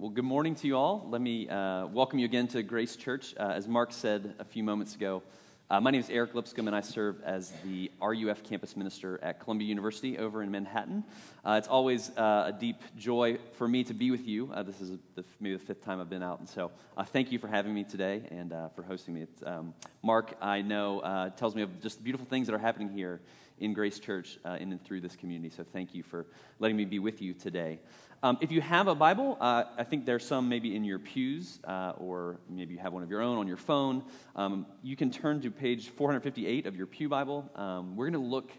Well, good morning to you all. Let me uh, welcome you again to Grace Church. Uh, as Mark said a few moments ago, uh, my name is Eric Lipscomb, and I serve as the RUF campus minister at Columbia University over in Manhattan. Uh, it's always uh, a deep joy for me to be with you. Uh, this is the, maybe the fifth time I've been out, and so thank you for having me today and for hosting me. Um, Mark, I know, tells me of just beautiful things that are happening here in Grace Church in and through this community. So thank you for letting me be with you today. Um, if you have a Bible, uh, I think there's some maybe in your pews, uh, or maybe you have one of your own on your phone. Um, you can turn to page 458 of your Pew Bible. Um, we're going to look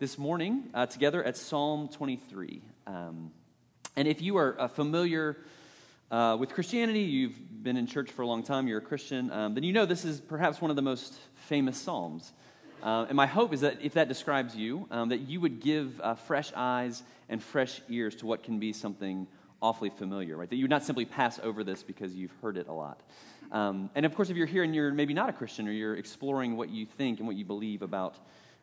this morning uh, together at Psalm 23. Um, and if you are uh, familiar uh, with Christianity, you've been in church for a long time, you're a Christian, um, then you know this is perhaps one of the most famous Psalms. Uh, and my hope is that if that describes you, um, that you would give fresh eyes and fresh ears to what can be something awfully familiar, right? That you would not simply pass over this because you've heard it a lot. Um, and of course, if you're here and you're maybe not a Christian or you're exploring what you think and what you believe about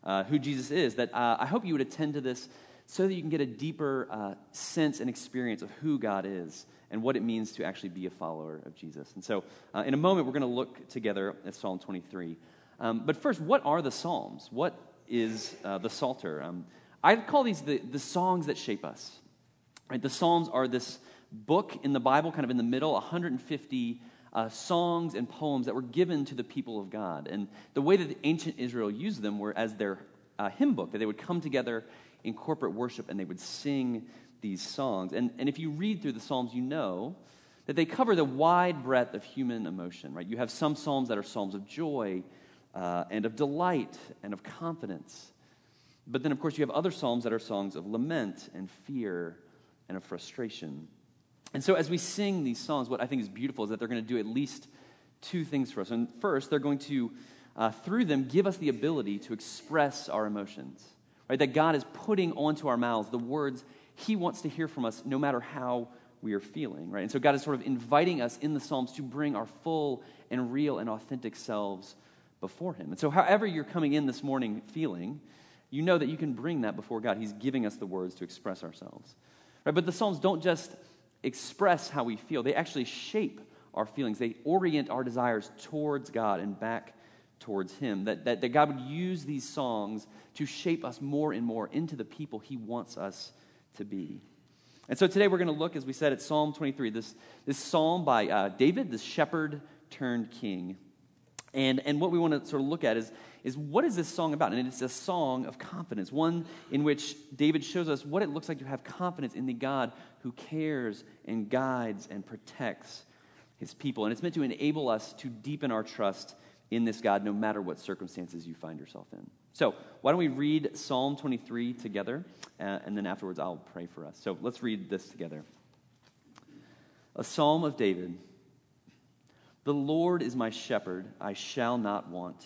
uh, who Jesus is, that uh, I hope you would attend to this so that you can get a deeper uh, sense and experience of who God is and what it means to actually be a follower of Jesus. And so, uh, in a moment, we're going to look together at Psalm 23. Um, but first, what are the Psalms? What is uh, the Psalter? Um, I call these the, the songs that shape us. Right? The Psalms are this book in the Bible, kind of in the middle, 150 uh, songs and poems that were given to the people of God. And the way that the ancient Israel used them were as their uh, hymn book, that they would come together in corporate worship and they would sing these songs. And, and if you read through the Psalms, you know that they cover the wide breadth of human emotion, right? You have some Psalms that are Psalms of joy uh, and of delight and of confidence. But then, of course, you have other psalms that are songs of lament and fear and of frustration. And so, as we sing these songs, what I think is beautiful is that they're going to do at least two things for us. And first, they're going to, uh, through them, give us the ability to express our emotions. Right? That God is putting onto our mouths the words He wants to hear from us, no matter how we are feeling. Right? And so, God is sort of inviting us in the Psalms to bring our full and real and authentic selves before Him. And so, however you're coming in this morning feeling, you know that you can bring that before God. He's giving us the words to express ourselves. Right? But the Psalms don't just express how we feel, they actually shape our feelings. They orient our desires towards God and back towards Him. That, that, that God would use these songs to shape us more and more into the people He wants us to be. And so today we're going to look, as we said, at Psalm 23, this, this psalm by uh, David, this shepherd turned king. And, and what we want to sort of look at is, is what is this song about? And it's a song of confidence, one in which David shows us what it looks like to have confidence in the God who cares and guides and protects his people. And it's meant to enable us to deepen our trust in this God no matter what circumstances you find yourself in. So, why don't we read Psalm 23 together, uh, and then afterwards I'll pray for us. So, let's read this together. A psalm of David. The Lord is my shepherd, I shall not want.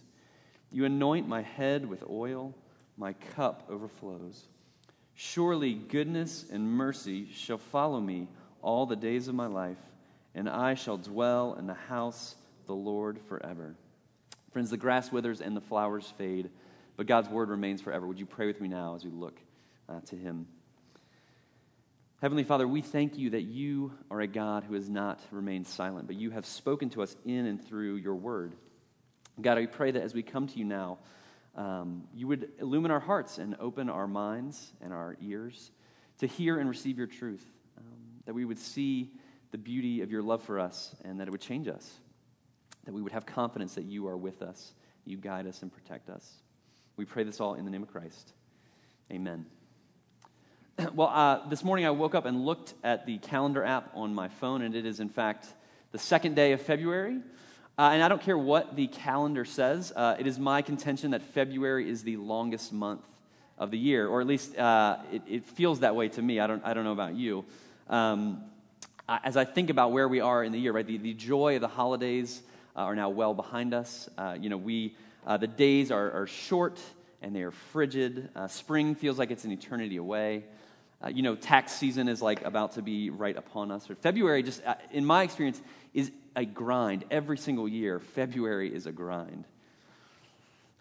You anoint my head with oil, my cup overflows. Surely goodness and mercy shall follow me all the days of my life, and I shall dwell in the house of the Lord forever. Friends, the grass withers and the flowers fade, but God's word remains forever. Would you pray with me now as we look uh, to him? Heavenly Father, we thank you that you are a God who has not remained silent, but you have spoken to us in and through your word. God, I pray that as we come to you now, um, you would illumine our hearts and open our minds and our ears to hear and receive your truth, um, that we would see the beauty of your love for us and that it would change us, that we would have confidence that you are with us, you guide us and protect us. We pray this all in the name of Christ. Amen. well, uh, this morning I woke up and looked at the calendar app on my phone, and it is, in fact, the second day of February. Uh, and I don't care what the calendar says, uh, it is my contention that February is the longest month of the year, or at least uh, it, it, feels that way to me. I don't, I don't know about you. Um, as I think about where we are in the year, right, the, the joy of the holidays uh, are now well behind us. Uh, you know, we, uh, the days are, are short and they are frigid. Spring feels like it's an eternity away. Uh, you know, tax season is like about to be right upon us. Or February, just in my experience, is a grind. Every single year, February is a grind.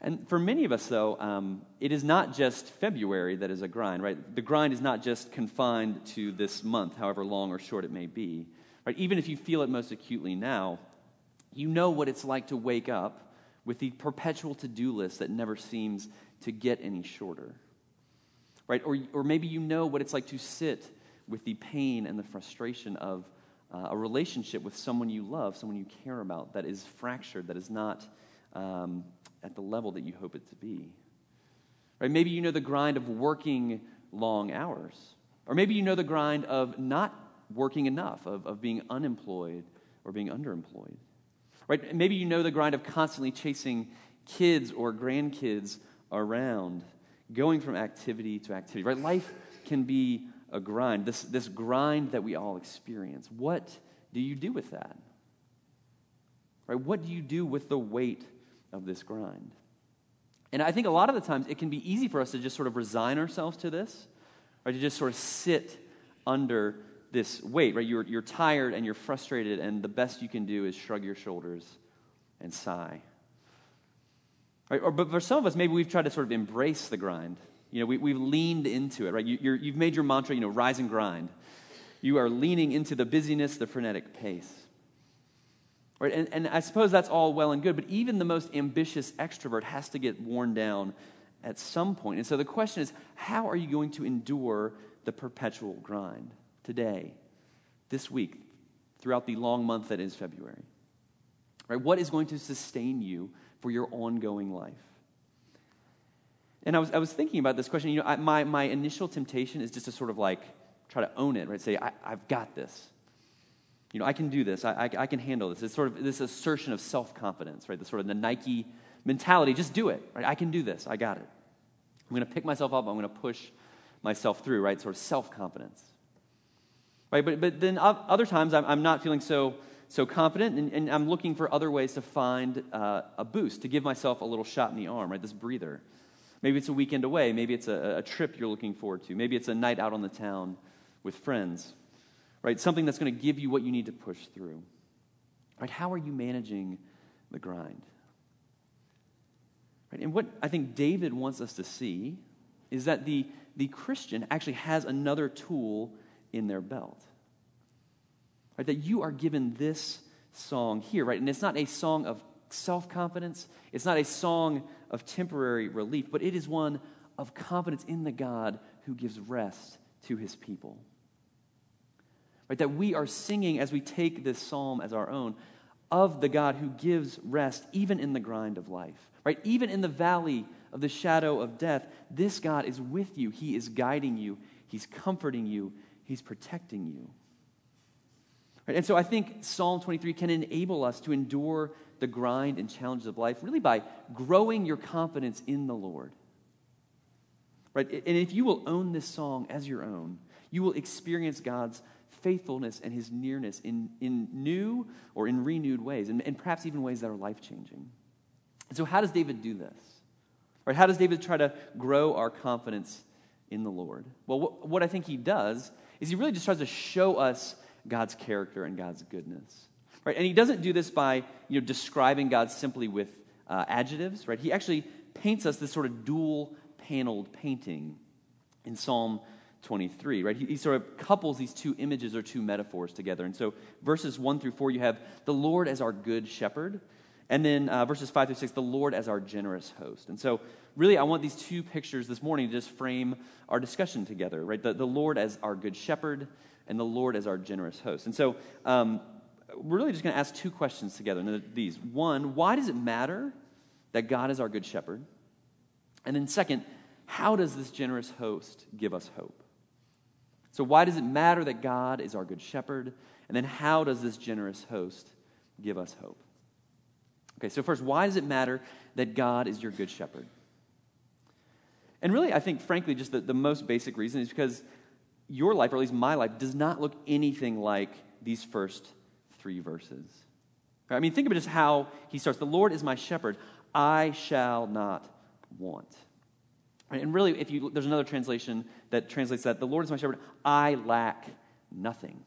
And for many of us, though, um, it is not just February that is a grind, right? The grind is not just confined to this month, however long or short it may be. Right? Even if you feel it most acutely now, you know what it's like to wake up with the perpetual to do list that never seems to get any shorter. Right? Or, or maybe you know what it's like to sit with the pain and the frustration of uh, a relationship with someone you love, someone you care about, that is fractured, that is not um, at the level that you hope it to be. Right? Maybe you know the grind of working long hours. Or maybe you know the grind of not working enough, of, of being unemployed or being underemployed. Right? Maybe you know the grind of constantly chasing kids or grandkids around, going from activity to activity. Right? Life can be a grind, this, this grind that we all experience. What do you do with that? Right? What do you do with the weight of this grind. And I think a lot of the times it can be easy for us to just sort of resign ourselves to this, right? To just sort of sit under this weight, right? You're, you're tired and you're frustrated, and the best you can do is shrug your shoulders and sigh. Right? Or, but for some of us, maybe we've tried to sort of embrace the grind. You know, we, we've leaned into it, right? You, you've made your mantra, you know, rise and grind. You are leaning into the busyness, the frenetic pace. Right? And, and I suppose that's all well and good, but even the most ambitious extrovert has to get worn down at some point. And so the question is how are you going to endure the perpetual grind today, this week, throughout the long month that is February? Right? What is going to sustain you for your ongoing life? And I was, I was thinking about this question. You know, I, my, my initial temptation is just to sort of like try to own it, right? Say, I, I've got this. You know, I can do this. I, I, I can handle this. It's sort of this assertion of self confidence, right? The sort of the Nike mentality. Just do it, right? I can do this. I got it. I'm going to pick myself up. I'm going to push myself through, right? Sort of self confidence, right? But, but then other times I'm, I'm not feeling so, so confident, and, and I'm looking for other ways to find uh, a boost, to give myself a little shot in the arm, right? This breather. Maybe it's a weekend away. Maybe it's a, a trip you're looking forward to. Maybe it's a night out on the town with friends right? Something that's going to give you what you need to push through. Right? How are you managing the grind? Right? And what I think David wants us to see is that the, the Christian actually has another tool in their belt. Right? That you are given this song here, right? And it's not a song of self confidence, it's not a song of temporary relief, but it is one of confidence in the God who gives rest to his people. Right? That we are singing as we take this psalm as our own of the God who gives rest even in the grind of life. Right? Even in the valley of the shadow of death, this God is with you. He is guiding you, He's comforting you, He's protecting you. And so I think Psalm 23 can enable us to endure the grind and challenges of life really by growing your confidence in the Lord. Right? And if you will own this song as your own, you will experience God's faithfulness and his nearness in, in new or in renewed ways, and, and perhaps even ways that are life changing. And so, how does David do this? Right? How does David try to grow our confidence in the Lord? Well, what I think he does is he really just tries to show us God's character and God's goodness. Right? And he doesn't do this by you know, describing God simply with uh, adjectives. Right? He actually paints us this sort of dual paneled painting in Psalm 23, right? He, he, sort of couples these two images or two metaphors together. And so verses 1 through 4, you have the Lord as our good shepherd. And then uh, verses 5 through 6, the Lord as our generous host. And so, really, I want these two pictures this morning to just frame our discussion together, right? The, the Lord as our good shepherd and the Lord as our generous host. And so, um, we're really just going to ask two questions together. And these one, why does it matter that God is our good shepherd? And then, second, how does this generous host give us hope? So, why does it matter that God is our good shepherd? And then, how does this generous host give us hope? Okay, so first, why does it matter that God is your good shepherd? And really, I think, frankly, just the, the most basic reason is because your life, or at least my life, does not look anything like these first three verses. I mean, think it just how he starts The Lord is my shepherd, I shall not want. And really, if you, there's another translation that translates that the Lord is my shepherd, I lack nothing.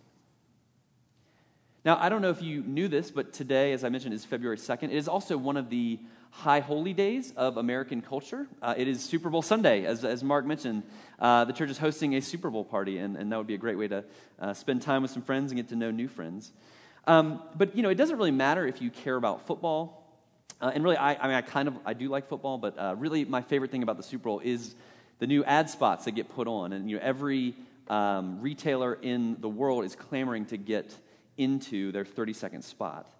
Now, I don't know if you knew this, but today, as I mentioned, is February 2nd. It is also one of the high holy days of American culture. Uh, it is Super Bowl Sunday, as, as Mark mentioned. Uh, the church is hosting a Super Bowl party, and, and that would be a great way to uh, spend time with some friends and get to know new friends. Um, but, you know, it doesn't really matter if you care about football. Uh, and really, I, I, mean, I kind of, I do like football, but uh, really my favorite thing about the Super Bowl is the new ad spots that get put on. And, you know, every um, retailer in the world is clamoring to get into their 30 second spot.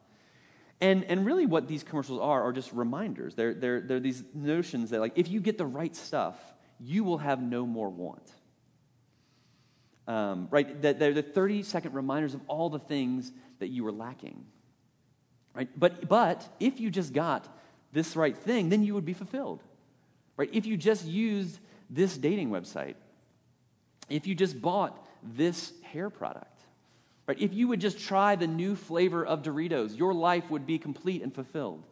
And, and really, what these commercials are are just reminders. They're, they're, they're these notions that, like, if you get the right stuff, you will have no more want. Um, right? That they're the 30 second reminders of all the things that you were lacking. Right? But, but if you just got this right thing, then you would be fulfilled. Right? If you just used this dating website, if you just bought this hair product, Right? If you would just try the new flavor of Doritos, your life would be complete and fulfilled.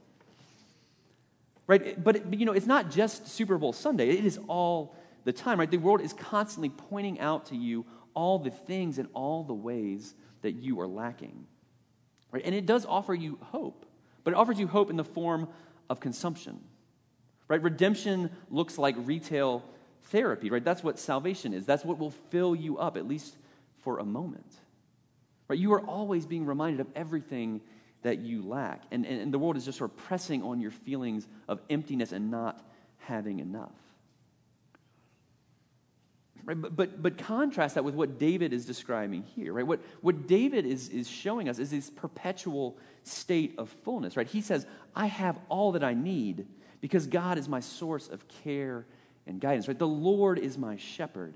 Right? But, but you know, it's not just Super Bowl Sunday. It is all the time, right? The world is constantly pointing out to you all the things and all the ways that you are lacking. Right? And it does offer you hope, but it offers you hope in the form of consumption. Right? Redemption looks like retail therapy, right? That's what salvation is. That's what will fill you up, at least for a moment. Right? You are always being reminded of everything that you lack. And, and, and the world is just sort of pressing on your feelings of emptiness and not having enough. Right? But, but, but contrast that with what David is describing here, right? What, what David is, is showing us is this perpetual state of fullness, right? He says, I have all that I need because God is my source of care and guidance, right? The Lord is my shepherd.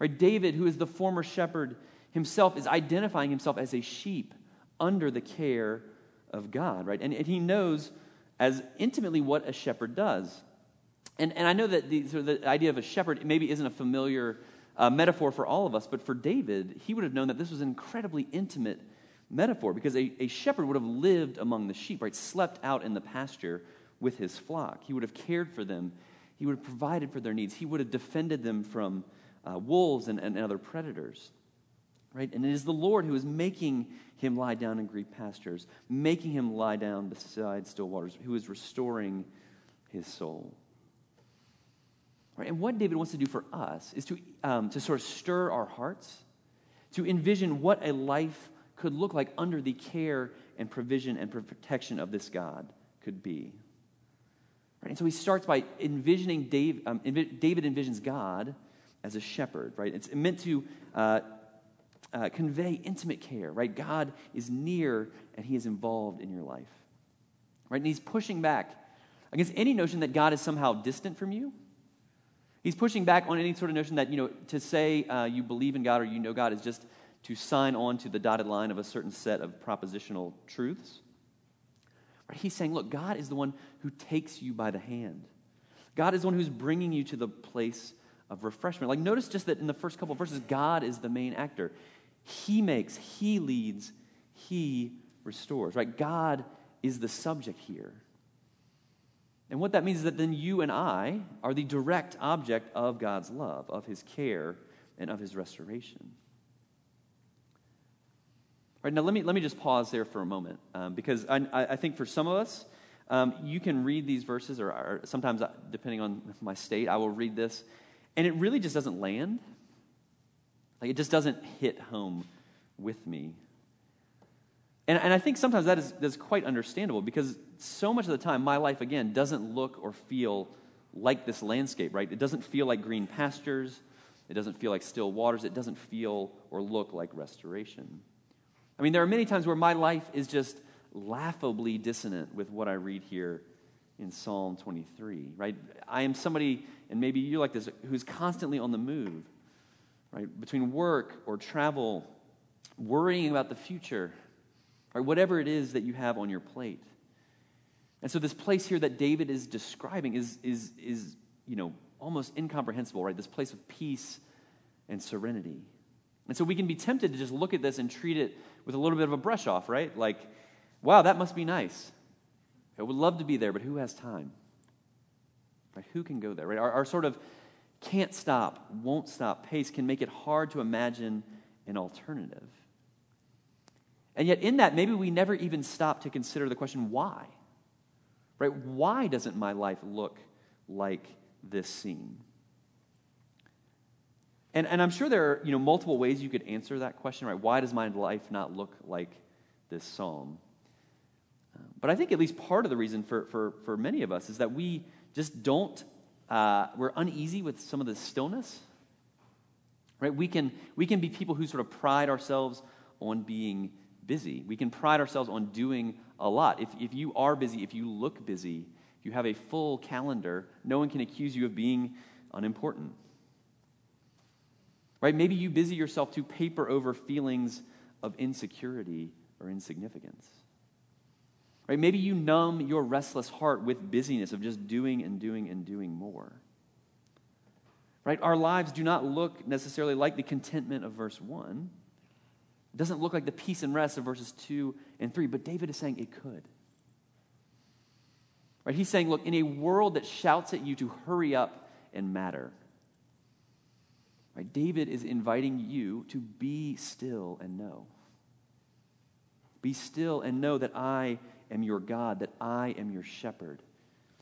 Right? David, who is the former shepherd himself is identifying himself as a sheep under the care of God, right? And, and he knows as intimately what a shepherd does. And, and I know that the, sort of the idea of a shepherd maybe isn't a familiar uh, metaphor for all of us, but for David, he would have known that this was an incredibly intimate metaphor because a, a shepherd would have lived among the sheep, right? Slept out in the pasture with his flock. He would have cared for them, he would have provided for their needs, he would have defended them from uh, wolves and, and other predators right? And it is the Lord who is making him lie down in green pastures, making him lie down beside still waters, who is restoring his soul. Right? And what David wants to do for us is to, um, to sort of stir our hearts, to envision what a life could look like under the care and provision and protection of this God could be. Right? And so he starts by envisioning um, David envisions God as a shepherd, right? It's meant to uh, uh, convey intimate care, right? God is near and he is involved in your life, right? And he's pushing back against any notion that God is somehow distant from you. He's pushing back on any sort of notion that, you know, to say uh, you believe in God or you know God is just to sign on to the dotted line of a certain set of propositional truths. Right? He's saying, look, God is the one who takes you by the hand. God is the one who's bringing you to the place of refreshment. Like, notice just that in the first couple verses, God is the main actor. He makes, He leads, He restores, right? God is the subject here. And what that means is that then you and I are the direct object of God's love, of His care, and of His restoration. All right, now let me, let me just pause there for a moment um, because I, I think for some of us, um, you can read these verses, or, or sometimes, uh, depending on my state, I will read this, and it really just doesn't land. Like it just doesn't hit home with me. And, and I think sometimes that is, that is quite understandable because so much of the time, my life, again, doesn't look or feel like this landscape, right? It doesn't feel like green pastures. It doesn't feel like still waters. It doesn't feel or look like restoration. I mean, there are many times where my life is just laughably dissonant with what I read here in Psalm 23, right? I am somebody, and maybe you're like this, who's constantly on the move right? Between work or travel, worrying about the future, or whatever it is that you have on your plate. And so this place here that David is describing is, is, is you know, almost incomprehensible, right? This place of peace and serenity. And so we can be tempted to just look at this and treat it with a little bit of a brush off, right? Like, wow, that must be nice. I would love to be there, but who has time? Right? Who can go there? Right? Our, our sort of can't stop, won't stop pace can make it hard to imagine an alternative. And yet, in that, maybe we never even stop to consider the question why? Right? Why doesn't my life look like this scene? And, and I'm sure there are you know, multiple ways you could answer that question, right? Why does my life not look like this psalm? But I think at least part of the reason for, for, for many of us is that we just don't, uh, we're uneasy with some of the stillness. Right? We can, we can be people who sort of pride ourselves on being busy. We can pride ourselves on doing a lot. If, if you are busy, if you look busy, if you have a full calendar, no one can accuse you of being unimportant. Right? Maybe you busy yourself to paper over feelings of insecurity or insignificance. Right? Maybe you numb your restless heart with busyness of just doing and doing and doing more. Right? Our lives do not look necessarily like the contentment of verse 1. It doesn't look like the peace and rest of verses 2 and 3, but David is saying it could. Right? He's saying, look, in a world that shouts at you to hurry up and matter, right? David is inviting you to be still and know. Be still and know that I am your God, that I am your shepherd.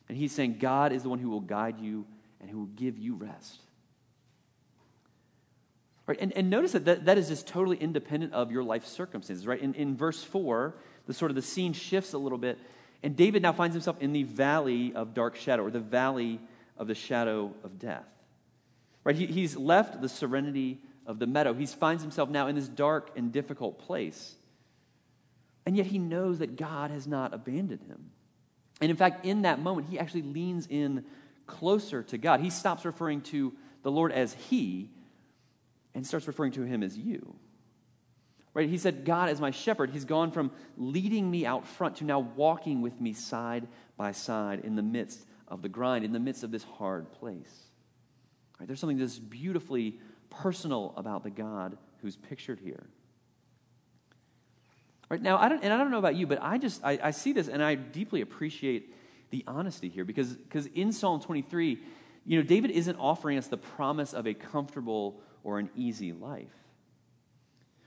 And he's saying, God is the one who will guide you and who will give you rest. Right? And, and notice that, that that is just totally independent of your life circumstances, right? In, in verse 4, the sort of the scene shifts a little bit, and David now finds himself in the valley of dark shadow, or the valley of the shadow of death. Right? He, he's left the serenity of the meadow. He finds himself now in this dark and difficult place. And yet he knows that God has not abandoned him. And in fact, in that moment, he actually leans in closer to God. He stops referring to the Lord as he and starts referring to him as you. Right? He said, God is my shepherd. He's gone from leading me out front to now walking with me side by side in the midst of the grind, in the midst of this hard place. Right? There's something that's beautifully personal about the God who's pictured here. Right now, I don't, and I don't know about you, but I just I, I see this and I deeply appreciate the honesty here because because in Psalm 23, you know, David isn't offering us the promise of a comfortable or an easy life.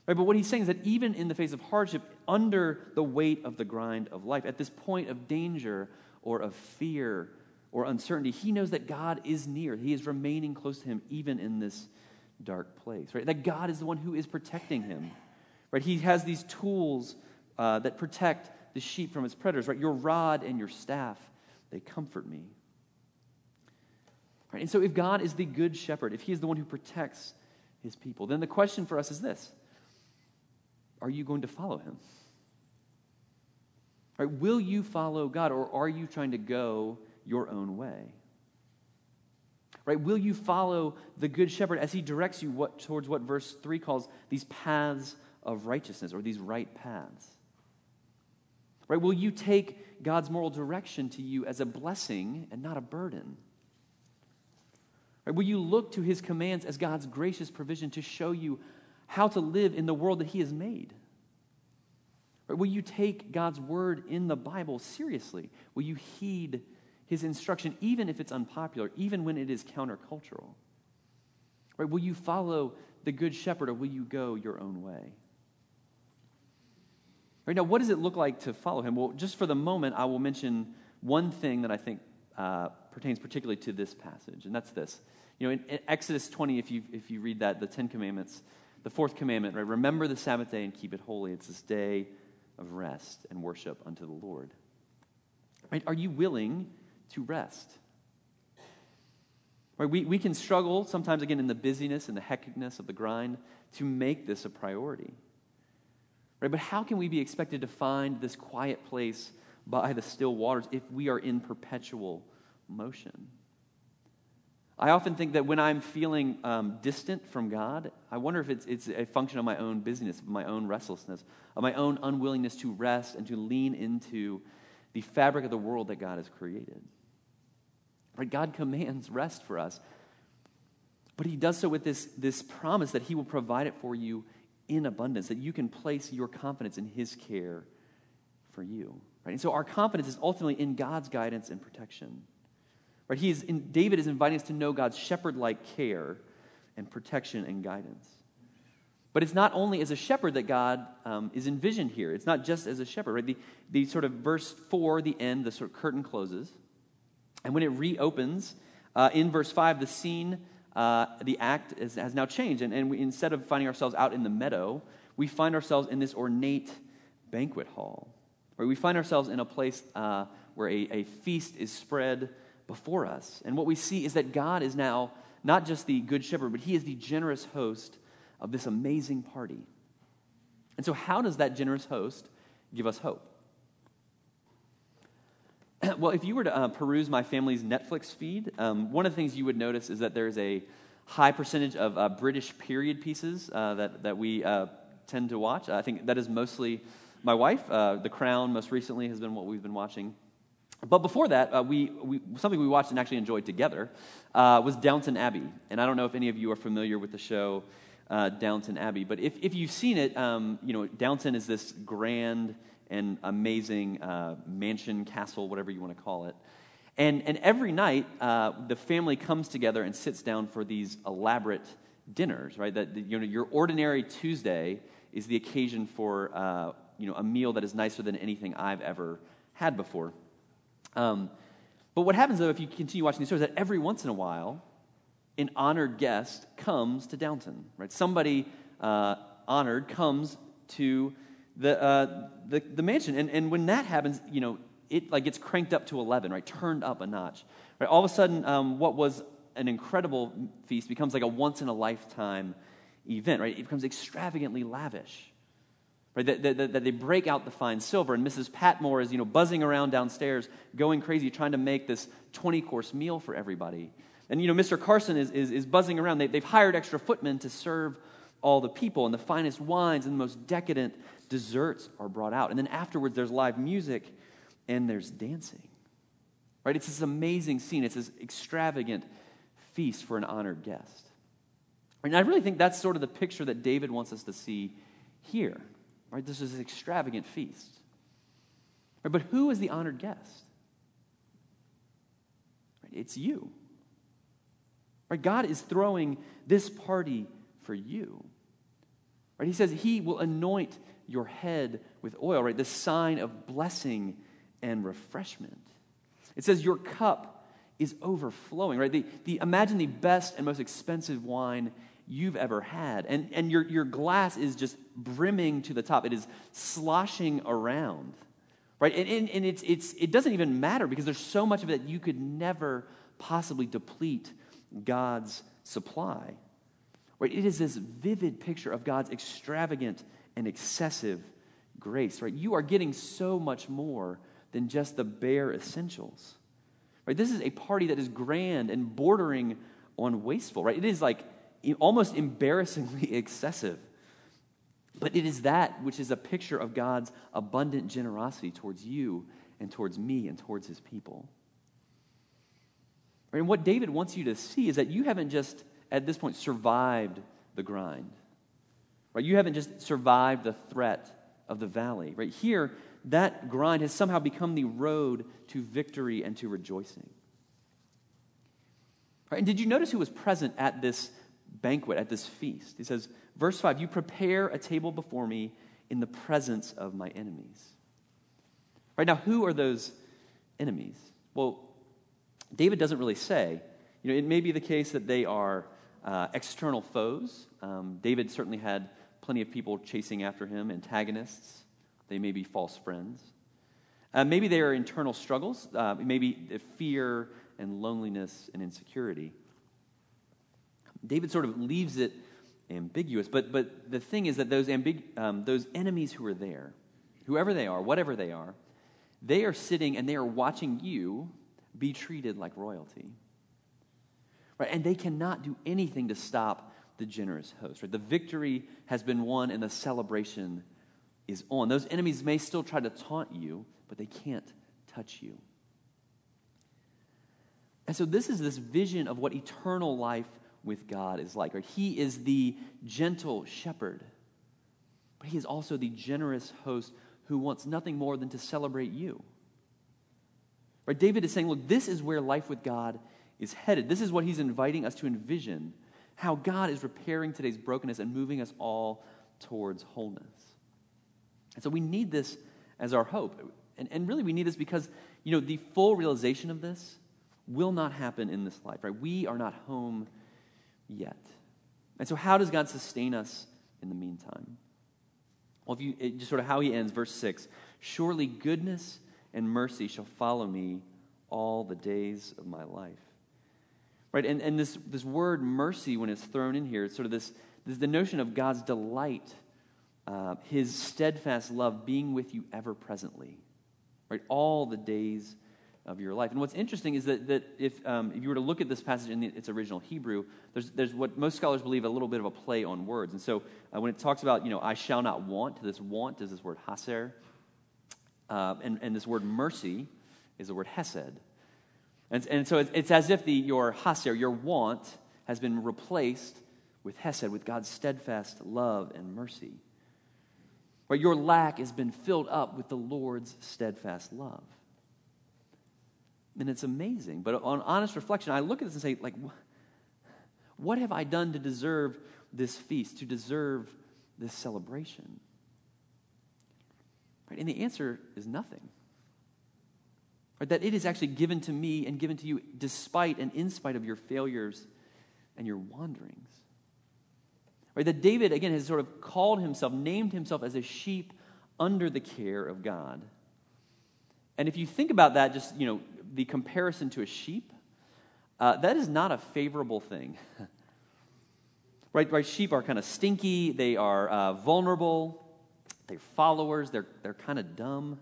Right, but what he's saying is that even in the face of hardship, under the weight of the grind of life, at this point of danger or of fear or uncertainty, he knows that God is near. He is remaining close to him even in this dark place. Right? That God is the one who is protecting him. Right? He has these tools uh, that protect the sheep from its predators. Right? Your rod and your staff, they comfort me. Right? And so, if God is the good shepherd, if He is the one who protects his people. Then the question for us is this Are you going to follow him? Right, will you follow God or are you trying to go your own way? Right, will you follow the good shepherd as he directs you what, towards what verse 3 calls these paths of righteousness or these right paths? Right, will you take God's moral direction to you as a blessing and not a burden? Right? Will you look to his commands as God's gracious provision to show you how to live in the world that he has made? Right? Will you take God's word in the Bible seriously? Will you heed his instruction, even if it's unpopular, even when it is countercultural? Right? Will you follow the good shepherd or will you go your own way? Right now, what does it look like to follow him? Well, just for the moment, I will mention one thing that I think uh, pertains particularly to this passage, and that's this. You know, in, in, Exodus 20, if you, if you read that, the Ten Commandments, the fourth commandment, right? Remember the Sabbath day and keep it holy. It's this day of rest and worship unto the Lord. Right? Are you willing to rest? Right? We, we can struggle sometimes, again, in the busyness and the hecticness of the grind to make this a priority. Right? But how can we be expected to find this quiet place by the still waters if we are in perpetual motion. I often think that when I'm feeling um, distant from God, I wonder if it's, it's a function of my own busyness, of my own restlessness, of my own unwillingness to rest and to lean into the fabric of the world that God has created. Right? God commands rest for us. But he does so with this, this promise that he will provide it for you in abundance, that you can place your confidence in his care for you. Right? And so our confidence is ultimately in God's guidance and protection. Right? He is in, David is inviting us to know God's shepherd like care and protection and guidance. But it's not only as a shepherd that God um, is envisioned here. It's not just as a shepherd. Right? The, the sort of verse 4, the end, the sort of curtain closes. And when it reopens, uh, in verse 5, the scene, uh, the act is, has now changed. And, and we, instead of finding ourselves out in the meadow, we find ourselves in this ornate banquet hall. Where we find ourselves in a place uh, where a, a feast is spread before us. And what we see is that God is now not just the good shepherd, but he is the generous host of this amazing party. And so, how does that generous host give us hope? well, if you were to uh, peruse my family's Netflix feed, um, one of the things you would notice is that there's a high percentage of uh, British period pieces uh, that, that we uh, tend to watch. I think that is mostly my wife. Uh, the Crown, most recently, has been what we've been watching. But before that, uh, we, we, something we watched and actually enjoyed together was Downton Abbey. And I don't know if any of you are familiar with the show Downton Abbey. But if, if you've seen it, um, you know, Downton is this grand and amazing uh, mansion, castle, whatever you want to call it. And, and every night, uh, the family comes together and sits down for these elaborate dinners, right? That you know, your ordinary Tuesday is the occasion for uh, you know, a meal that is nicer than anything I've ever had before. Um, but what happens, though, if you continue watching these stories, that every once in a while, an honored guest comes to Downton, right? Somebody uh, honored comes to the, uh, the, the, mansion. And, and when that happens, you know, it like gets cranked up to 11, right? Turned up a notch. Right? All of a sudden, um, what was an incredible feast becomes like a once in a lifetime event, right? It becomes extravagantly lavish. Right, that, that, that, they break out the fine silver, and Mrs. Patmore is, you know, buzzing around downstairs, going crazy, trying to make this 20 course meal for everybody. And, you know, Mr. Carson is, is, is buzzing around. They, they've hired extra footmen to serve all the people, and the finest wines and the most decadent desserts are brought out. And then afterwards, there's live music and there's dancing. Right? It's this amazing scene. It's this extravagant feast for an honored guest. And I really think that's sort of the picture that David wants us to see here. Right? This is an extravagant feast. Right? But who is the honored guest? Right? It's you. Right? God is throwing this party for you. Right? He says he will anoint your head with oil, right? The sign of blessing and refreshment. It says your cup is overflowing, right? The, the, imagine the best and most expensive wine you've ever had. And, and your, your glass is just brimming to the top. It is sloshing around, right? And, and, and it's, it's, it doesn't even matter because there's so much of it that you could never possibly deplete God's supply. Right? It is this vivid picture of God's extravagant and excessive grace. Right? You are getting so much more than just the bare essentials. Right? This is a party that is grand and bordering on wasteful. Right? It is like almost embarrassingly excessive. But it is that which is a picture of God's abundant generosity towards you and towards me and towards his people. And what David wants you to see is that you haven't just, at this point, survived the grind. Right? You haven't just survived the threat of the valley. Right here, that grind has somehow become the road to victory and to rejoicing. Right? And did you notice who was present at this banquet, at this feast? He says, verse 5 You prepare a table before me in the presence of my enemies. Right now, who are those enemies? Well, David doesn't really say. You know, it may be the case that they are uh, external foes. Um, David certainly had plenty of people chasing after him, antagonists. They may be false friends. Uh, maybe they are internal struggles, uh, maybe fear and loneliness and insecurity. David sort of leaves it ambiguous, but, but the thing is that those, ambig- um, those enemies who are there, whoever they are, whatever they are, they are sitting and they are watching you be treated like royalty. Right? And they cannot do anything to stop the generous host. Right? The victory has been won and the celebration is on. Those enemies may still try to taunt you, but they can't touch you. And so, this is this vision of what eternal life with God is like. Right? He is the gentle shepherd, but he is also the generous host who wants nothing more than to celebrate you. Right? David is saying, look, this is where life with God is headed. This is what he's inviting us to envision how God is repairing today's brokenness and moving us all towards wholeness. And so we need this as our hope. And, and really, we need this because, you know, the full realization of this will not happen in this life, right? We are not home yet. And so, how does God sustain us in the meantime? Well, if you just sort of how he ends, verse 6 Surely goodness and mercy shall follow me all the days of my life. Right? And, and this, this word mercy, when it's thrown in here, it's sort of this, this the notion of God's delight, uh, his steadfast love being with you ever presently. Right? All the days of your life. And what's interesting is that, that if, um, if you were to look at this passage in the, its original Hebrew, there's, there's what most scholars believe a little bit of a play on words. And so uh, when it talks about, you know, I shall not want, this want is this word haser. Uh, and, and this word mercy is the word hesed. And, and so it's, it's as if the, your haser, your want, has been replaced with hesed, with God's steadfast love and mercy. Where your lack has been filled up with the Lord's steadfast love. And it's amazing. But on honest reflection, I look at this and say, like, what have I done to deserve this feast, to deserve this celebration? Right? And the answer is nothing. Right? That it is actually given to me and given to you despite and in spite of your failures and your wanderings. Right? That David, again, has sort of called himself, named himself as a sheep under the care of God. And if you think about that, just, you know, the comparison to a sheep, uh, that is not a favorable thing. right, right? Sheep are kind of stinky, they are uh, vulnerable, they're followers, they're, they're kind of dumb.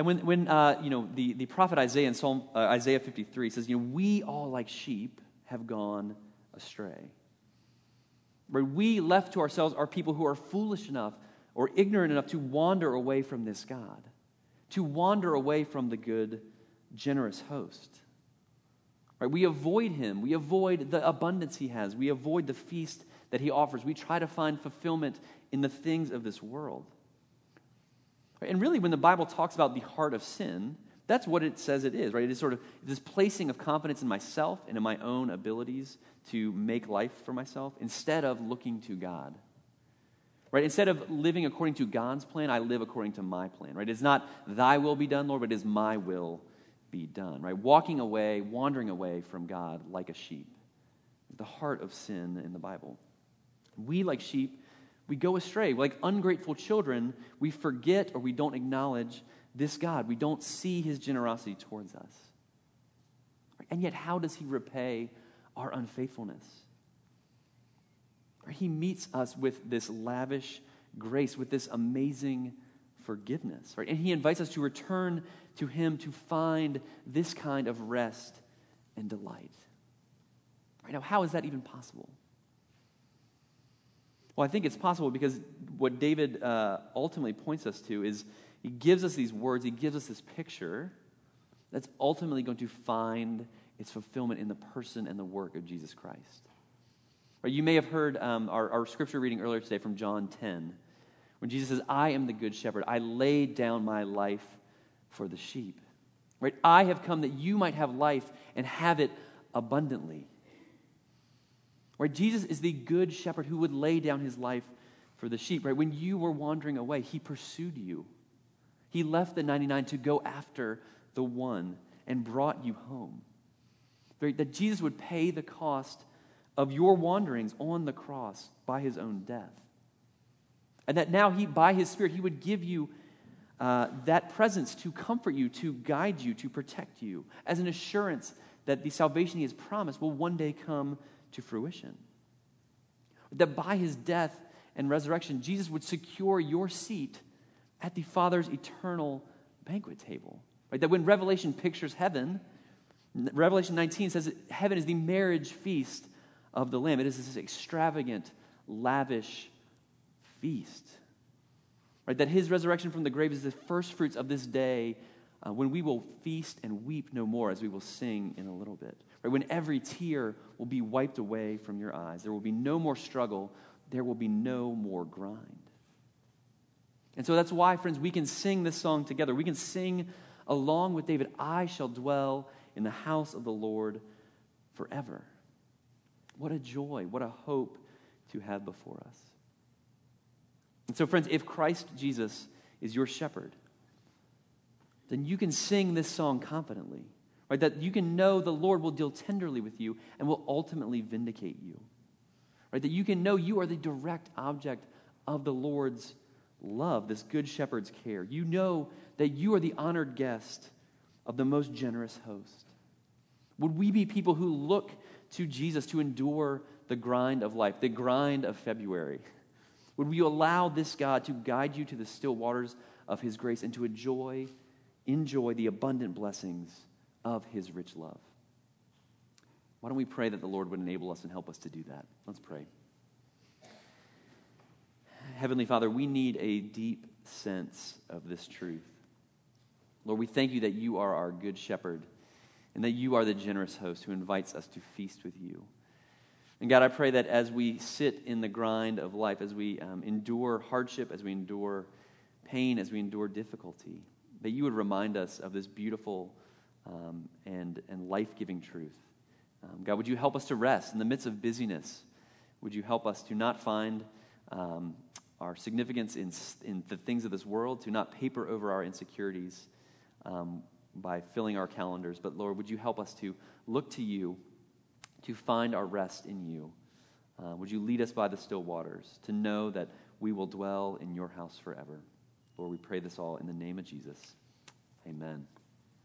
And when, when uh, you know, the, the prophet Isaiah in Psalm, uh, Isaiah 53 says, you know, we all like sheep have gone astray. Right? We left to ourselves are people who are foolish enough or ignorant enough to wander away from this God, to wander away from the good, generous host. Right? We avoid him. We avoid the abundance he has. We avoid the feast that he offers. We try to find fulfillment in the things of this world. And really, when the Bible talks about the heart of sin, that's what it says it is, right? It is sort of this placing of confidence in myself and in my own abilities to make life for myself instead of looking to God. Right? Instead of living according to God's plan, I live according to my plan, right? It's not thy will be done, Lord, but it is my will be done, right? Walking away, wandering away from God like a sheep. The heart of sin in the Bible. We, like sheep, we go astray. Like ungrateful children, we forget or we don't acknowledge this God. We don't see his generosity towards us. And yet, how does he repay our unfaithfulness? He meets us with this lavish grace, with this amazing forgiveness. Right? And he invites us to return to him to find this kind of rest and delight. Right now, how is that even possible? Well, I think it's possible because what David uh, ultimately points us to is he gives us these words, he gives us this picture that's ultimately going to find its fulfillment in the person and the work of Jesus Christ. Right, you may have heard um, our, our scripture reading earlier today from John 10, when Jesus says, I am the good shepherd. I laid down my life for the sheep. Right? I have come that you might have life and have it abundantly. Right? Jesus is the good shepherd who would lay down his life for the sheep. Right? When you were wandering away, he pursued you. He left the 99 to go after the one and brought you home. Right? That Jesus would pay the cost of your wanderings on the cross by his own death. And that now he, by his Spirit, he would give you uh, that presence to comfort you, to guide you, to protect you, as an assurance that the salvation he has promised will one day come to fruition. That by his death and resurrection, Jesus would secure your seat at the Father's eternal banquet table. Right? That when Revelation pictures heaven, Revelation 19 says heaven is the marriage feast of the Lamb. It is this extravagant, lavish feast. Right? That his resurrection from the grave is the first fruits of this day uh, when we will feast and weep no more, as we will sing in a little bit. Right? When every tear will be wiped away from your eyes, there will be no more struggle, there will be no more grind. And so that's why, friends, we can sing this song together. We can sing along with David, I shall dwell in the house of the Lord forever. What a joy, what a hope to have before us. And so, friends, if Christ Jesus is your shepherd, then you can sing this song confidently, right? That you can know the Lord will deal tenderly with you and will ultimately vindicate you, right? That you can know you are the direct object of the Lord's love, this good shepherd's care. You know that you are the honored guest of the most generous host. Would we be people who look to Jesus to endure the grind of life, the grind of February? Would we allow this God to guide you to the still waters of his grace and to enjoy, enjoy the abundant blessings of his rich love? Why don't we pray that the Lord would enable us and help us to do that? Let's pray. Heavenly Father, we need a deep sense of this truth. Lord, we thank you that you are our good shepherd and that you are the generous host who invites us to feast with you. And God, I pray that as we sit in the grind of life, as we um, endure hardship, as we endure pain, as we endure difficulty, that you would remind us of this beautiful um, and, and life giving truth. Um, God, would you help us to rest in the midst of busyness? Would you help us to not find um, our significance in, in the things of this world, to not paper over our insecurities? Um, by filling our calendars. But Lord, would you help us to look to you, to find our rest in you? Uh, would you lead us by the still waters, to know that we will dwell in your house forever? Lord, we pray this all in the name of Jesus. Amen.